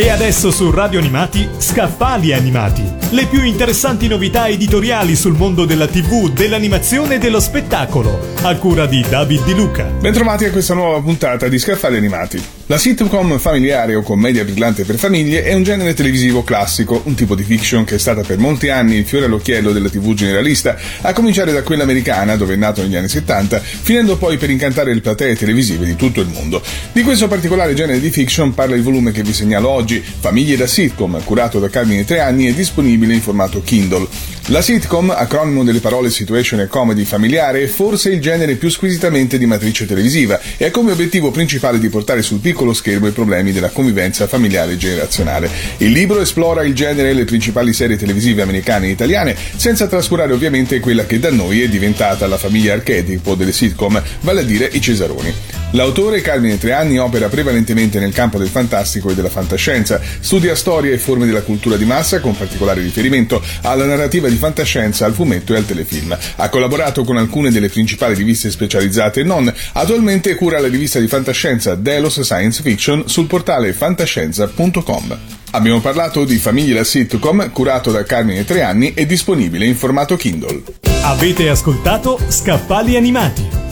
E adesso su Radio Animati, Scaffali Animati. Le più interessanti novità editoriali sul mondo della TV, dell'animazione e dello spettacolo, a cura di David Di Luca. Bentrovati a questa nuova puntata di Scaffali Animati. La sitcom familiare o commedia brillante per famiglie è un genere televisivo classico, un tipo di fiction che è stata per molti anni il fiore all'occhiello della TV generalista, a cominciare da quella americana, dove è nato negli anni 70, finendo poi per incantare le platee televisive di tutto il mondo. Di questo particolare genere di fiction parla il volume che vi segnalo oggi, Famiglie da sitcom, curato da Carmine Treanni e disponibile in formato Kindle. La sitcom, acronimo delle parole situation e comedy familiare, è forse il genere più squisitamente di matrice televisiva e ha come obiettivo principale di portare sul piccolo schermo i problemi della convivenza familiare e generazionale. Il libro esplora il genere e le principali serie televisive americane e italiane, senza trascurare ovviamente quella che da noi è diventata la famiglia archetipo delle sitcom, vale a dire i Cesaroni. L'autore Carmine Treanni opera prevalentemente nel campo del fantastico e della fantascienza, studia storia e forme della cultura di massa con particolare riferimento alla narrativa di fantascienza, al fumetto e al telefilm. Ha collaborato con alcune delle principali riviste specializzate e non. Attualmente cura la rivista di fantascienza Delos Science Fiction sul portale fantascienza.com. Abbiamo parlato di Famiglie la sitcom, curato da Carmine Treanni e disponibile in formato Kindle. Avete ascoltato Scaffali Animati